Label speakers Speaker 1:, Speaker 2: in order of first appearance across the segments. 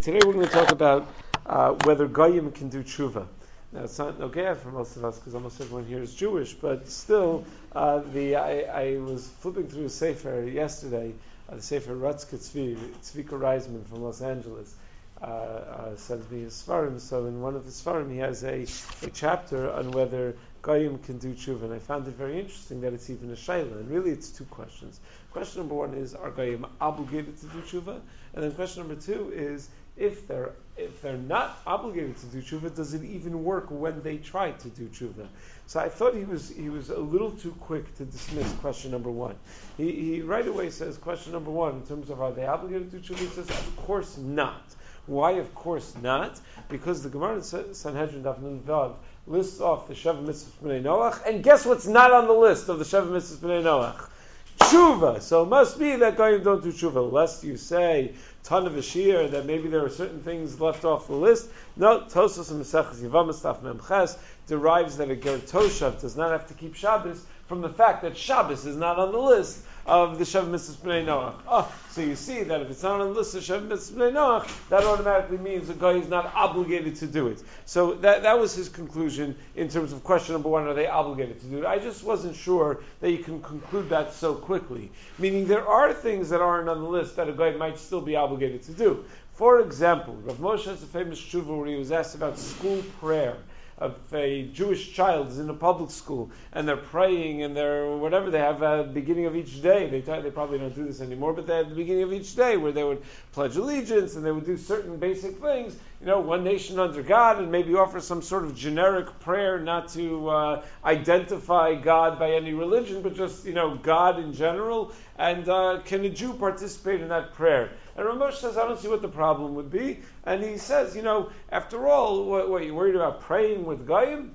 Speaker 1: today we're going to talk about uh, whether Goyim can do tshuva. Now it's not okay for most of us because almost everyone here is Jewish, but still, uh, the I, I, was flipping through a sefer yesterday, uh, the sefer Ratz KaTzvi, Tzvika Ryzman from Los Angeles. Uh, uh, sends me his svarim. So in one of his svarim, he has a, a chapter on whether Goyim can do tshuva, and I found it very interesting that it's even a shayla. And really, it's two questions. Question number one is: Are Goyim obligated to do tshuva? And then question number two is: If they're if they're not obligated to do tshuva, does it even work when they try to do tshuva? So I thought he was he was a little too quick to dismiss question number one. He, he right away says question number one in terms of are they obligated to do tshuva? He says of course not. Why? Of course not. Because the Gemara in Sanhedrin Daf Vav lists off the Sheva Mitzvahs B'nai Noach, and guess what's not on the list of the Sheva Mitzvahs B'nai Noach? Tshuva. So it must be that Goyim don't do tshuva, lest you say ton of a Ashir that maybe there are certain things left off the list. No, Tosfos and Maseches Yevamos Taf Memches derives that a Ger Toshav does not have to keep Shabbos from the fact that Shabbos is not on the list of the Shev Mitzvahs B'nai Noach. Oh, so you see that if it's not on the list of Shev Mitzvahs Noach, that automatically means the guy is not obligated to do it. So that, that was his conclusion in terms of question number one, are they obligated to do it? I just wasn't sure that you can conclude that so quickly. Meaning there are things that aren't on the list that a guy might still be obligated to do. For example, Rav Moshe has a famous tshuva where he was asked about school prayer of a Jewish child is in a public school and they're praying and they're whatever they have at the beginning of each day. They they probably don't do this anymore, but they had the beginning of each day where they would pledge allegiance and they would do certain basic things. You know, one nation under God, and maybe offer some sort of generic prayer, not to uh, identify God by any religion, but just you know God in general. And uh, can a Jew participate in that prayer? And Ramosh says, I don't see what the problem would be. And he says, you know, after all, what, what you worried about praying with Goyim?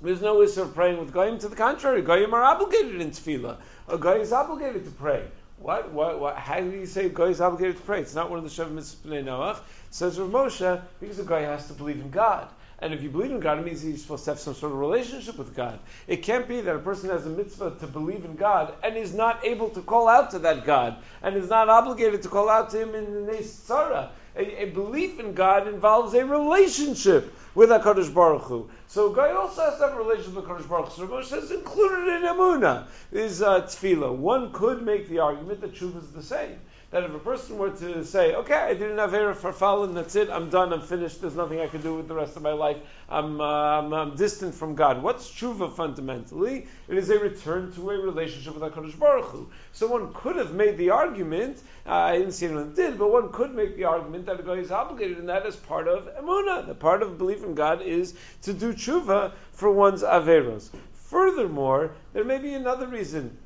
Speaker 1: There's no issue of praying with Goyim. To the contrary, Goyim are obligated in Tefillah. A Goy is obligated to pray. What, what, what, how do you say Goy is obligated to pray? It's not one of the Shev Mitzvah Noach. Says Rav Moshe, because a guy has to believe in God. And if you believe in God, it means he's supposed to have some sort of relationship with God. It can't be that a person has a mitzvah to believe in God and is not able to call out to that God and is not obligated to call out to him in the Nesara. A, a belief in God involves a relationship with HaKadosh Baruch Hu. So guy also has to have a relationship with HaKadosh Baruch Hu. So Moshe says included in Emunah is uh, tefillah. One could make the argument that Tshuva is the same that if a person were to say, okay, I did an Avera for Falun, that's it, I'm done, I'm finished, there's nothing I can do with the rest of my life, I'm, uh, I'm, I'm, distant from God. What's tshuva fundamentally? It is a return to a relationship with HaKadosh Baruch Hu. So one could have made the argument, uh, I didn't see anyone did, but one could make the argument that a guy is obligated in that as part of Emunah. The part of belief in God is to do tshuva for one's Averos. Furthermore, there may be another reason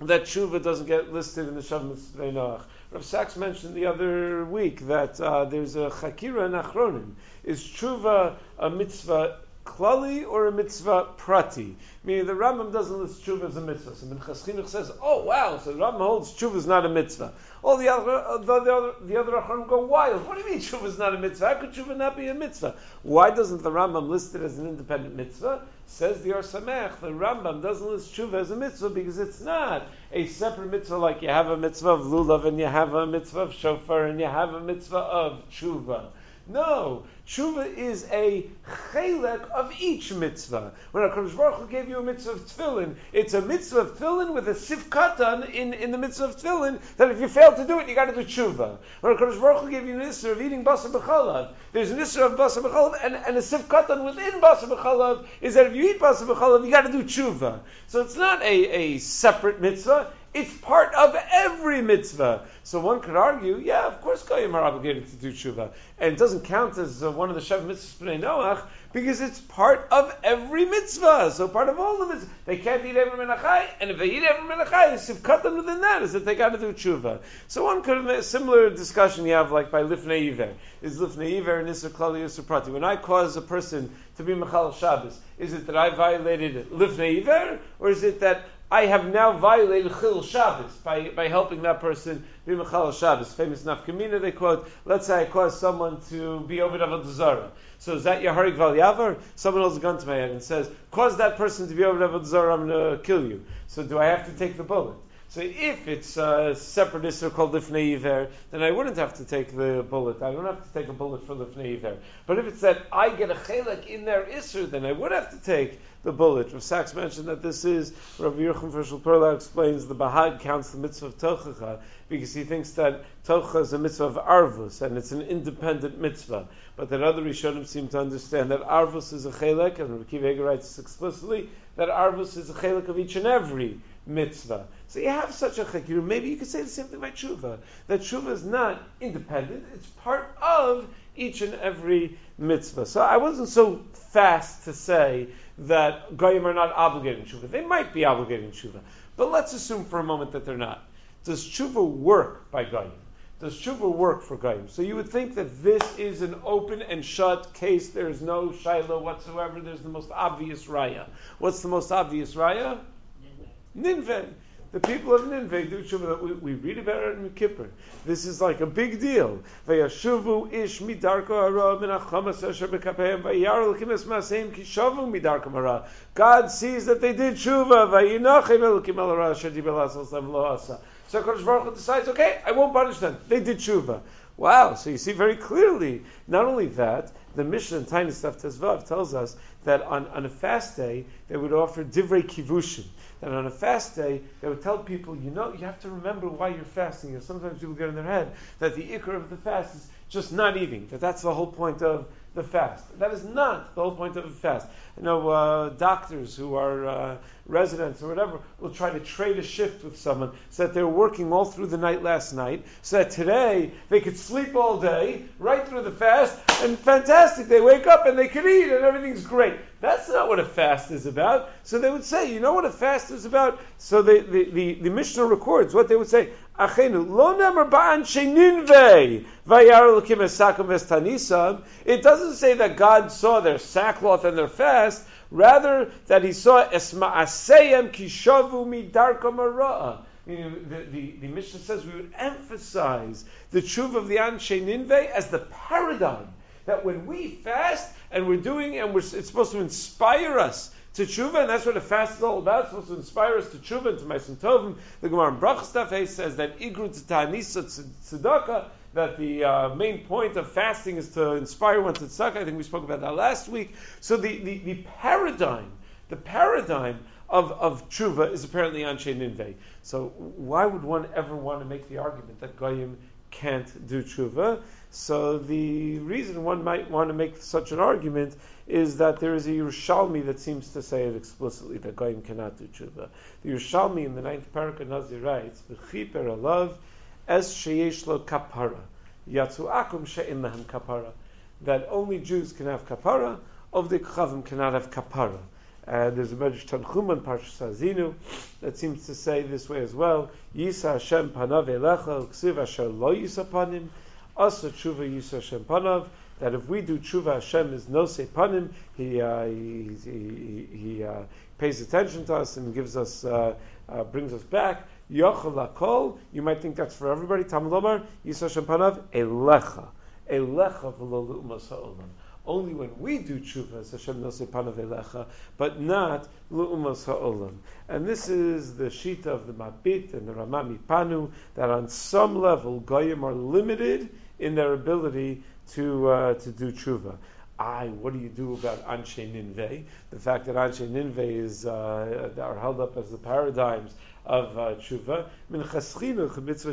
Speaker 1: that tshuva doesn't get listed in the Shav Mitzvah Noach. Rav Sachs mentioned the other week that uh, there's a chakira in Achronim. Is tshuva a mitzvah klali or a mitzvah prati? Meaning the Rambam doesn't list tshuva as a mitzvah. So Minchas Chinuch says, oh wow, so the Rambam holds tshuva is not a mitzvah. All the other, uh, the, the other, the other go wild. What do you mean tshuva is not a mitzvah? How could tshuva not be a mitzvah? Why doesn't the Rambam list it as an independent mitzvah? Says the Or Samech, the Rambam doesn't list tshuva as a mitzvah because it's not a separate mitzvah like you have a mitzvah of lulav and you have a mitzvah of shofar and you have a mitzvah of tshuva. No, tshuva is a chelek of each mitzvah. When HaKadosh Baruch Hu gave you a mitzvah of tefillin, it's a mitzvah of tefillin with a sifkatan in, in the mitzvah of tefillin that if you fail to do it, you got to do tshuva. When HaKadosh Baruch Hu gave you an issur of eating basar b'chalav, there's an issur of basar b'chalav and, and a sifkatan within basar b'chalav is that if you eat basar b'chalav, you got to do tshuva. So it's not a, a separate mitzvah. It's part of every mitzvah. So one could argue, yeah, of course Goyim are obligated to do tshuva. And it doesn't count as uh, one of the Shev mitzvahs B'nai Noach because it's part of every mitzvah. So part of all the mitzvahs. They can't eat every menachai, and if they eat every menachai, cut them within that is that they got to do tshuva. So one could have a similar discussion you have like by Lifnei Iver. Is Lifnei Iver Nisr Klali Prati? When I cause a person to be Mechal Shabbos, is it that I violated Lifnei Iver, or is it that I have now violated Chil Shabbos by, by helping that person be Mechal Shabbos. Famous Nafkamina, they quote, let's say I cause someone to be over Avodah Zarah. So is that Yaharik Val Yavar? Someone holds a gun to my head and says, cause that person to be over Avodah Zarah, I'm going to kill you. So do I have to take the bullet? So if it's a separate Isser called Lifnei Iver, then I wouldn't have to take the bullet. I don't have to take a bullet for Lifnei Iver. But if it's that I get a Chelek in their Isser, then I would have to take the bullet. Rav Sachs mentioned that this is, Rav Fishel Perla explains the Bahag counts the mitzvah of Tochacha because he thinks that Tochacha is a mitzvah of Arvus and it's an independent mitzvah. But that other Rishonim seem to understand that Arvus is a Chelek, and Rav Kiva writes explicitly that Arvus is a Chelek of each and every mitzvah. So you have such a chikir. Maybe you could say the same thing about tshuva. That tshuva is not independent; it's part of each and every mitzvah. So I wasn't so fast to say that goyim are not obligated in tshuva. They might be obligated in tshuva, but let's assume for a moment that they're not. Does tshuva work by goyim? Does tshuva work for goyim? So you would think that this is an open and shut case. There is no shiloh whatsoever. There's the most obvious raya. What's the most obvious raya? Ninveh. The people of Nineveh do tshuva. We, we read about it in Kippur. This is like a big deal. Vayashuvu ish midarko hara min achamas asher bekapeim vayar elokim es maseim kishavu midarko hara. God sees that they did tshuva. Vayinachem elokim el hara asher dibel asal lo asa. So Kodesh Baruch Hu decides, okay, I won't punish them. They did tshuva. Wow! So you see very clearly. Not only that, the Mishnah in Tiny Stuff Tezvav tells us that on, on a fast day they would offer divrei kivushim that on a fast day, they would tell people, you know, you have to remember why you're fasting. And sometimes people get in their head that the ikr of the fast is just not eating, that that's the whole point of the fast. That is not the whole point of a fast. You know, uh, doctors who are uh, residents or whatever will try to trade a shift with someone so that they're working all through the night last night, so that today they could sleep all day, right through the fast, and fantastic, they wake up and they can eat and everything's great. That's not what a fast is about. So they would say, you know what a fast is about? So the, the, the, the Mishnah records what they would say. It doesn't say that God saw their sackcloth and their fast, rather that he saw esma'aseyem kishavu midarkom ara'ah. The, the, the Mishnah says we would emphasize the truth of the Anshe Ninveh as the paradigm that when we fast and we're doing and we're, it's supposed to inspire us to tshuva, and that's what a fast is all about. It's supposed to inspire us to tshuva and to ma'asim tovim. The Gemara in says that igru ta'anisa tzedakah, that the uh, main point of fasting is to inspire one to tzedakah. I think we spoke about that last week. So the, the, the paradigm, the paradigm of, of tshuva is apparently anshe ninveh. So why would one ever want to make the argument that goyim can't do tshuva? So the reason one might want to make such an argument is that there is a Yerushalmi that seems to say it explicitly that Goyim cannot do tshuva. The Yerushalmi in the ninth parak Nazir writes, "V'chiper alav es sheyesh lo kapara yatsu akum she'in kapara." That only Jews can have kapara, of the Kchavim cannot have kapara. And there's a Medrash Tanchuman Parshas Azinu that seems to say this way as well. Yisa Hashem panav elecha, ksiv asher lo yisa panim. Asa tshuva yisa Hashem panav. That if we do tshuva, Hashem is no se panim. He uh, he, he, he uh, pays attention to us and gives us uh, uh brings us back. Yochel lakol. You might think that's for everybody. Talmud Lomar yisa Hashem panav elecha elecha v'lo ha'olam only when we do tshuva, as Hashem nosei panav elecha, but not lu'umas ha'olam. And this is the shita of the Mabit and the Rama MiPano, that on some level, Goyim are limited in their ability to uh, to do tshuva. I, what do you do about Anshe Ninveh? The fact that Anshe Ninveh is uh, are held up as the paradigms of uh, tshuva. Minchas Chinuch Mitzvah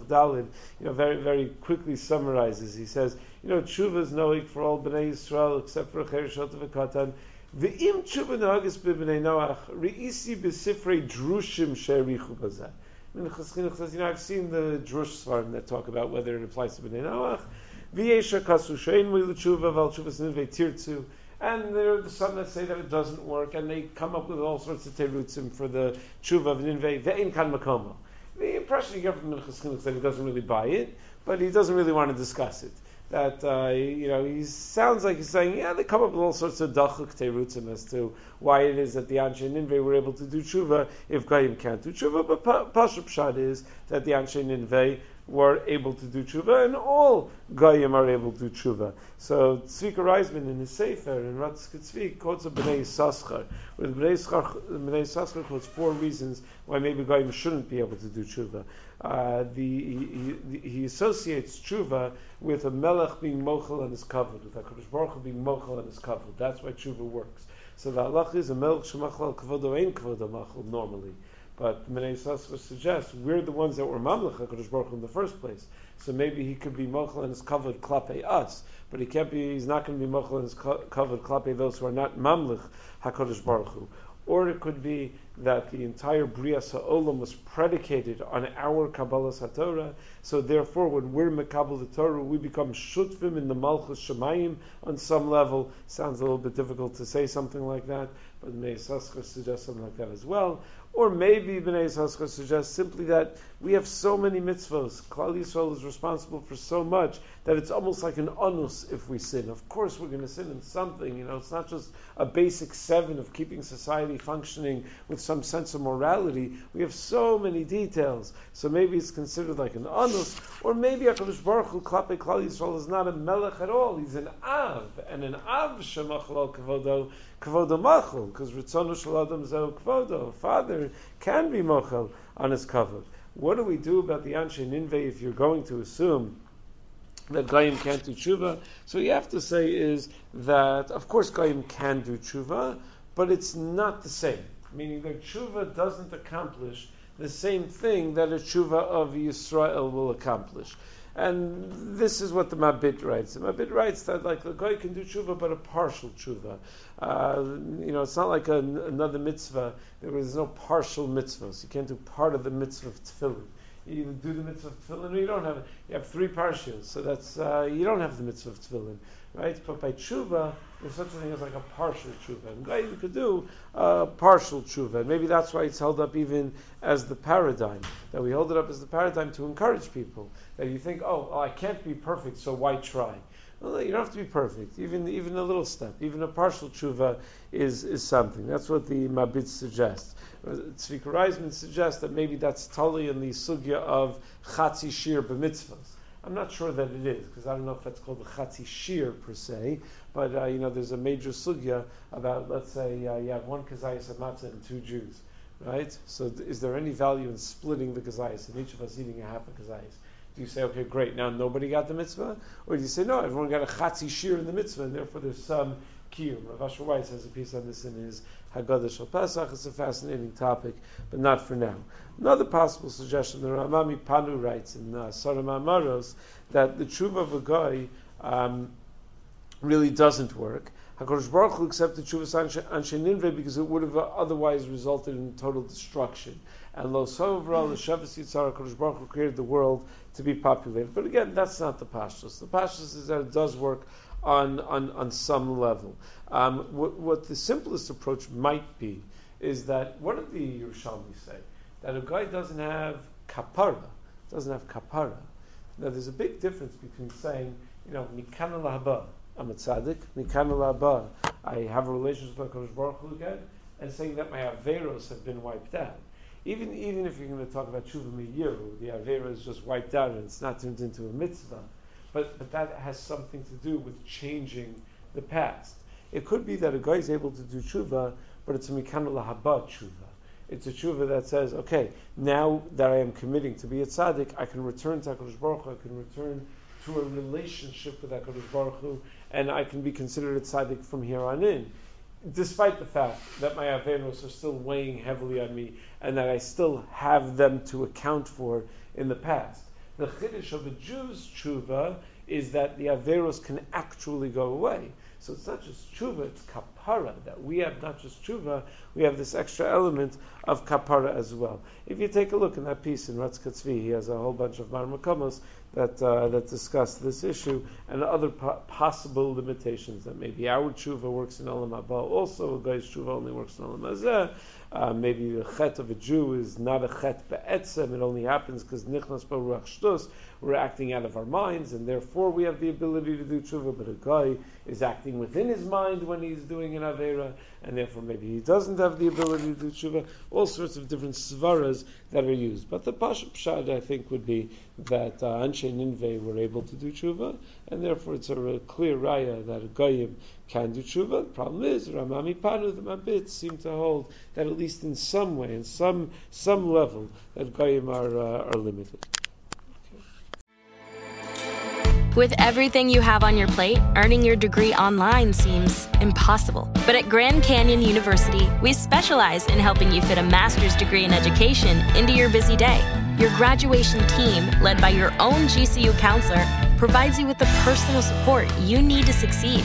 Speaker 1: Dalid, you know, very very quickly summarizes. He says, you know, tshuva is knowing for all bnei Yisrael except for Cher Shot V'Katan. Ve'im tshuva nagis b'bnei Noach reisi b'sifrei drushim she'erichu bazeh. Minchas Chinuch says, you know, I've seen the drush svarim that talk about whether it applies to bnei Noach. And there are some that say that it doesn't work, and they come up with all sorts of terutzim for the tshuva of ninvei ve'in kan makomo. The impression you get from Minchas Chinuch is that he doesn't really buy it, but he doesn't really want to discuss it. That uh, you know, he sounds like he's saying, yeah, they come up with all sorts of dachuk terutzim as to why it is that the Anshe Ninveh were able to do tshuva if Goyim can't do tshuva. But Pashup Pshat is that the Anshe Ninveh were able to do tshuva, and all goyim are able to do tshuva. So Tzvika Ryzman in his Sefer in Ratz Tzvik quotes a Bnei Yissaschar, where the Bnei Yissaschar quotes four reasons why maybe goyim shouldn't be able to do tshuva. Uh, the, he, he, associates tshuva with a melech being mochel and his covered, with HaKadosh Baruch Hu being mochel and his covered. That's why tshuva works. So the halach is a melech shemachal kavodo ein kavodo machal normally. But Menei Sasra suggests we're the ones that were Mamlech HaKadosh Baruch Hu in the first place. So maybe he could be Mochel and is covered Klape us, but he can't be, he's not going to be Mochel and is covered Klape those who are not Mamlech HaKadosh Baruch Hu. Or it could be that the entire Bria Sa'olam was predicated on our Kabbalah Satorah, so therefore when we're Mekabal the Torah, we become Shutvim in the Malchus Shemayim on some level. Sounds a little bit difficult to say something like that, but Meir Saskar suggests something like that as well. Or maybe Bnei Yisrael suggests simply that we have so many mitzvahs. Klal Yisrael is responsible for so much that it's almost like an onus if we sin. Of course, we're going to sin in something. You know, it's not just a basic seven of keeping society functioning with some sense of morality. We have so many details. So maybe it's considered like an onus, or maybe Hakadosh Baruch Hu Klape Klal Yisrael is not a melech at all. He's an av, and an av shemachlal kavodo kvodo machel, because ritzonu shaladam zeu kvodo. Father can be machel on his kavod. What do we do about the anshe ninve if you're going to assume that Goyim can't do tshuva? So you have to say is that, of course, Goyim can do tshuva, but it's not the same. Meaning that tshuva doesn't accomplish the same thing that a tshuva of Yisrael will accomplish. And this is what the Mabit writes. The Mabit writes that like the guy can do tshuva, but a partial tshuva. Uh, you know, it's not like a, another mitzvah. There is no partial mitzvahs. You can't do part of the mitzvah of tefillin. You either do the mitzvah of tefillin or you don't have it. You have three parshios, so that's uh, you don't have the mitzvah of tefillin, right? But by tshuva, there's such a thing as like a partial tshuva. And guy you could do a partial tshuva. And maybe that's why it's held up even as the paradigm. That we hold it up as the paradigm to encourage people. That you think, oh, well, I can't be perfect, so why try? Well, you don't have to be perfect. Even even a little step, even a partial tshuva is, is something. That's what the Mabit suggests. Tzvika Ryzman suggests that maybe that's totally in the sugya of chatzi shir b'mitzvahs. I'm not sure that it is because I don't know if that's called the chatzi shir per se, but uh, you know there's a major sugya about let's say uh, you have one kazayas of matzah and two Jews, right? So th- is there any value in splitting the kazayas and each of us eating a half a kazayas? Do you say, okay, great, now nobody got the mitzvah? Or do you say, no, everyone got a chatzi shir in the mitzvah, and therefore there's some kiyum? Rav Asher Weiss has a piece on this in his Haggadah Shal Pesach. It's a fascinating topic, but not for now. Another possible suggestion, the Rama MiPano writes in uh, Saram Amaros, that the tshuva of a guy um, really doesn't work. HaKadosh Baruch Hu accepted Shuvas Anshe Ninveh because it would have otherwise resulted in total destruction. And Lo Sovra, the Shavas Yitzhar, HaKadosh Baruch Hu created the world to be populated. But again, that's not the Pashtus. The Pashtus is that it does work on, on, on some level. Um, what, what, the simplest approach might be is that, what did the Yerushalmi say? That a guy doesn't have kapara, doesn't have kapara. Now there's a big difference between saying, you know, mikana lahaba, I'm a tzaddik, mikana lahaba, I have a relationship with HaKadosh Baruch Hu again, and saying that my averos have been wiped out. Even, even if you're going to talk about tshuva miyiru, the avera is just wiped out and it's not turned into a mitzvah. But, but that has something to do with changing the past. It could be that a guy is able to do tshuva, but it's a mikana lahaba tshuva. It's a tshuva that says, okay, now that I am committing to be a tzaddik, I can return to HaKadosh Baruch Hu, I can return to a relationship with HaKadosh Baruch Hu, and I can be considered a tzaddik from here on in despite the fact that my Averos are still weighing heavily on me and that I still have them to account for in the past. The Chiddush of a Jew's tshuva is that the Averos can actually go away. So it's not just tshuva, it's kapara, that we have not just tshuva, we have this extra element of kapara as well. If you take a look in that piece in Ratz KaTzvi, he has a whole bunch of marmakomos that, uh, that discuss this issue and other po- possible limitations, that maybe our tshuva works in Olam Haba also, a guy's tshuva only works in Olam Hazeh, uh, maybe the chet of a Jew is not a chet be'etzem, it only happens because nichnas b'ruach shtus, we're acting out of our minds, and therefore we have the ability to do tshuva, but a guy is acting within his mind when he's doing an avera, and therefore maybe he doesn't have the ability to do tshuva, all sorts of different svaras that are used. But the Pasha Pshad, I think, would be that uh, Anshe Ninveh were able to do tshuva, and therefore it's a clear raya that a goyim can do tshuva. The problem is, Rama MiPano, the Mabit, seem to hold that at least in some way, in some some level, that goyim are, uh, are limited.
Speaker 2: With everything you have on your plate, earning your degree online seems impossible. But at Grand Canyon University, we specialize in helping you fit a master's degree in education into your busy day. Your graduation team, led by your own GCU counselor, provides you with the personal support you need to succeed.